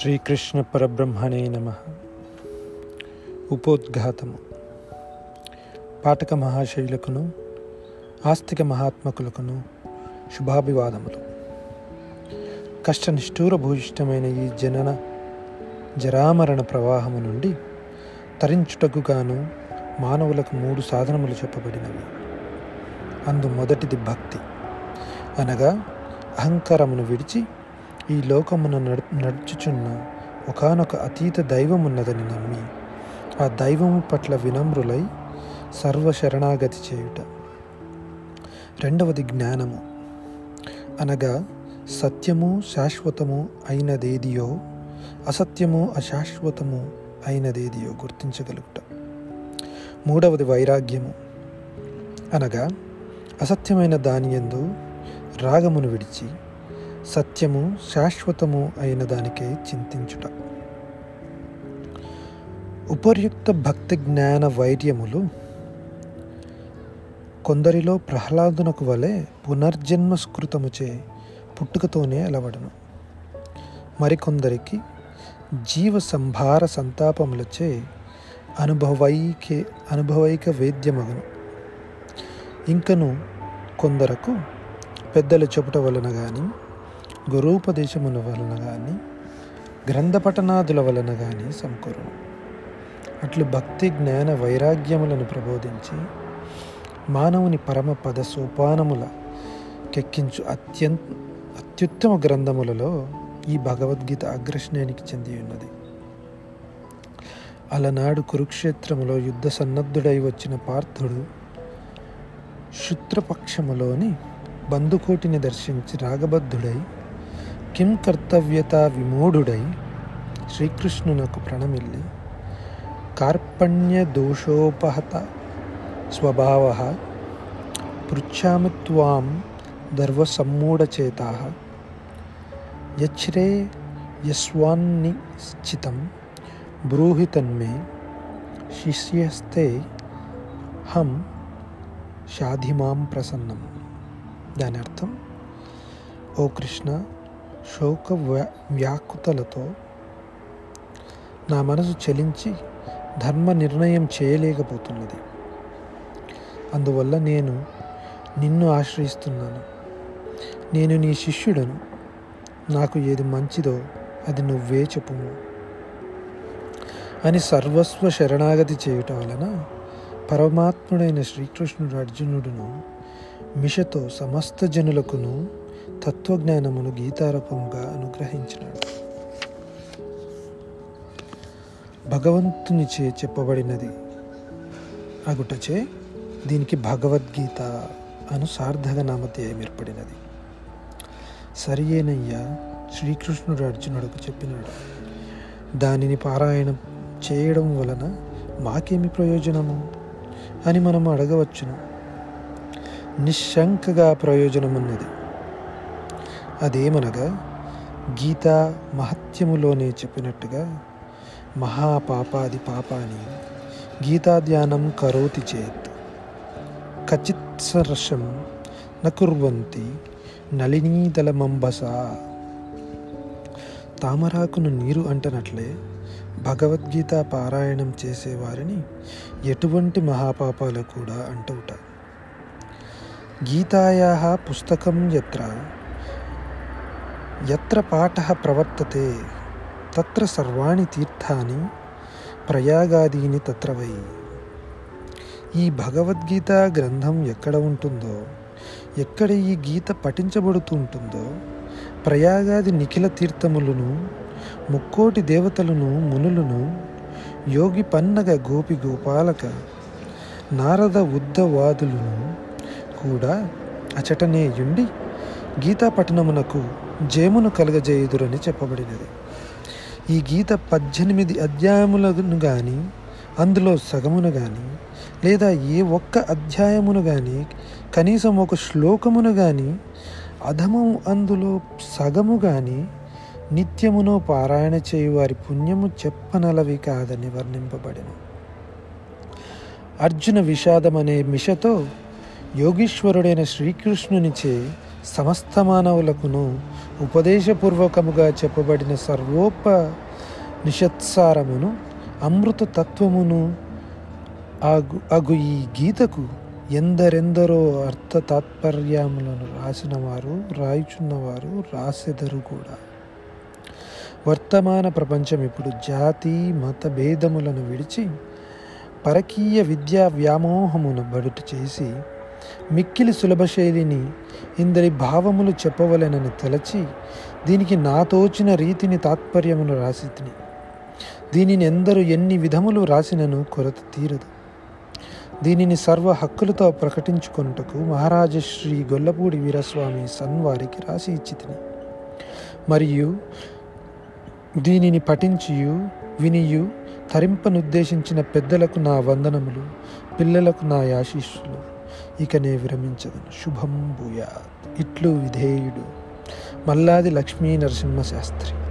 శ్రీకృష్ణ పరబ్రహ్మణే నమ. ఉపోద్ఘాతము. పాఠక మహాశైలకును ఆస్తిక మహాత్మకులకును శుభాభివాదములు. కష్టనిష్ఠూర భూయిష్టమైన ఈ జనన జరామరణ ప్రవాహము నుండి తరించుటకు గాను మానవులకు మూడు సాధనములు చెప్పబడినవి. అందు మొదటిది భక్తి. అనగా అహంకారమును విడిచి ఈ లోకమున నడు నడుచుచున్న ఒకనొక అతీత దైవమున్నదని నమ్మి ఆ దైవము పట్ల వినమ్రులై సర్వశరణాగతి చేయుట. రెండవది జ్ఞానము. అనగా సత్యము శాశ్వతము అయినదేదియో అసత్యము అశాశ్వతము అయినదేదియో గుర్తించగలుగుట. మూడవది వైరాగ్యము. అనగా అసత్యమైన దాని ఎందు రాగమును విడిచి సత్యము శాశ్వతము అయిన దానికై చింతించుట. ఉపర్యుక్త భక్తి జ్ఞాన వైర్యములు కొందరిలో ప్రహ్లాదునకు వలె పునర్జన్మ స్కృతముచే పుట్టుకతోనే అలవడను. మరికొందరికి జీవ సంభార సంతాపములచే అనుభవైకే అనుభవైక వేద్యమగను. ఇంకను కొందరకు పెద్దలు చెప్పుట వలన కానీ గురూపదేశముల వలన కానీ గ్రంథ పఠనాదుల వలన కానీ సమకూరు అట్లు భక్తి జ్ఞాన వైరాగ్యములను ప్రబోధించి మానవుని పరమ పద సోపానముల కెక్కించు అత్యంత అత్యుత్తమ గ్రంథములలో ఈ భగవద్గీత అగ్రశ్రేణికి చెంది ఉన్నది అలనాడు కురుక్షేత్రములో యుద్ధ సన్నద్ధుడై వచ్చిన పార్థుడు శుత్రపక్షములోని బంధుకోటిని దర్శించి రాగబద్ధుడై కిం కర్తవ్యత విమూఢుడై శ్రీకృష్ణునకు ప్రణమిల్లి కార్పణ్య దోషోపహత స్వభావ పృచ్ఛామి త్వాం దర్వసమ్మూఢచేతా యచ్రే యస్వాన్నిశ్చితం బ్రూహి తన్మే శిష్యస్తే హం షాధిమాం ప్రసన్నం దాని అర్థం ఓ కృష్ణ శోక వ్యా వ్యాకుతలతో నా మనసు చలించి ధర్మ నిర్ణయం చేయలేకపోతున్నది. అందువల్ల నేను నిన్ను ఆశ్రయిస్తున్నాను. నేను నీ శిష్యుడను. నాకు ఏది మంచిదో అది నువ్వే చెప్పుము. అని సర్వస్వ శరణాగతి చేయుట వలన పరమాత్ముడైన శ్రీకృష్ణుడు అర్జునుడును మిషతో సమస్త జనులకును తత్వజ్ఞానమును గీతారూపంగా అనుగ్రహించినాడు. భగవంతునిచే చెప్పబడినది అగుటచే దీనికి భగవద్గీత అను సార్థక నామధేయం ఏర్పడినది. సరియేనయ్యా శ్రీకృష్ణుడు అర్జునుడుకు చెప్పినాడు దానిని పారాయణం చేయడం వలన మాకేమి ప్రయోజనము? అని మనం అడగవచ్చును. నిశంకగా ప్రయోజనమున్నది. అదేమనగా గీత మహత్యములోనే చెప్పినట్టుగా మహాపాపాది పాపాని గీతాధ్యానం కరోతి చేత్. కచిత్సరసం నకుర్వంతి నళినీదళమంబస. తామరాకును నీరు అంటనట్లే భగవద్గీత పారాయణం చేసేవారిని ఎటువంటి మహాపాపాలు కూడా అంటవుట. గీతాయా పుస్తకం ఎత్ర ఎత్ర పాఠ ప్రవర్తతే తత్ర సర్వాణి తీర్థాని ప్రయాగాదీని తత్ర వై. ఈ భగవద్గీత గ్రంథం ఎక్కడ ఉంటుందో ఎక్కడ ఈ గీత పఠించబడుతుంటుందో ప్రయాగాది నిఖిల తీర్థములను ముక్కోటి దేవతలను మునులను యోగి పన్నగ గోపి గోపాలక నారద ఉద్దవాదులను కూడా అచటనే యుండి గీతా పఠనమునకు జయమును కలగజేయుదురని చెప్పబడినది. ఈ గీత పద్దెనిమిది అధ్యాయములను కానీ అందులో సగమును కానీ లేదా ఏ ఒక్క అధ్యాయమును కానీ కనీసం ఒక శ్లోకమును కానీ అధము అందులో సగము కానీ నిత్యమునో పారాయణ చేయు వారి పుణ్యము చెప్పనలవి కాదని వర్ణింపబడెను. అర్జున విషాదం అనే మిషతో యోగీశ్వరుడైన శ్రీకృష్ణునిచే సమస్త మానవులకును ఉపదేశపూర్వకముగా చెప్పబడిన సర్వోప నిషత్సారమును అమృత తత్వమును అగు అగు ఈ గీతకు ఎందరెందరో అర్థ తాత్పర్యములను రాసిన వారు రాయుచున్నవారు రాసెదరు కూడా. వర్తమాన ప్రపంచం ఇప్పుడు జాతి మత భేదములను విడిచి పరకీయ విద్యా వ్యామోహమును బడుట చేసి మిక్కిలి సులభ శైలిని ఇందరి భావములు చెప్పవలెనని తలచి దీనికి నా తోచిన రీతిని తాత్పర్యమును రాసి తిని దీనిని ఎందరు ఎన్ని విధములు రాసినను కొరత తీరదు. దీనిని సర్వ హక్కులతో ప్రకటించుకొనుటకు మహారాజశ్రీ గొల్లపూడి వీరస్వామి సన్వారికి రాసి ఇచ్చి తిని మరియు దీనిని పఠించియు వినియు తరింపనుద్దేశించిన పెద్దలకు నా వందనములు పిల్లలకు నా ఆశీస్సులు. ఇకనే విరమించదను. శుభం భూయాత్. ఇట్లు విధేయుడు. మల్లాది లక్ష్మీ నరసింహ శాస్త్రి.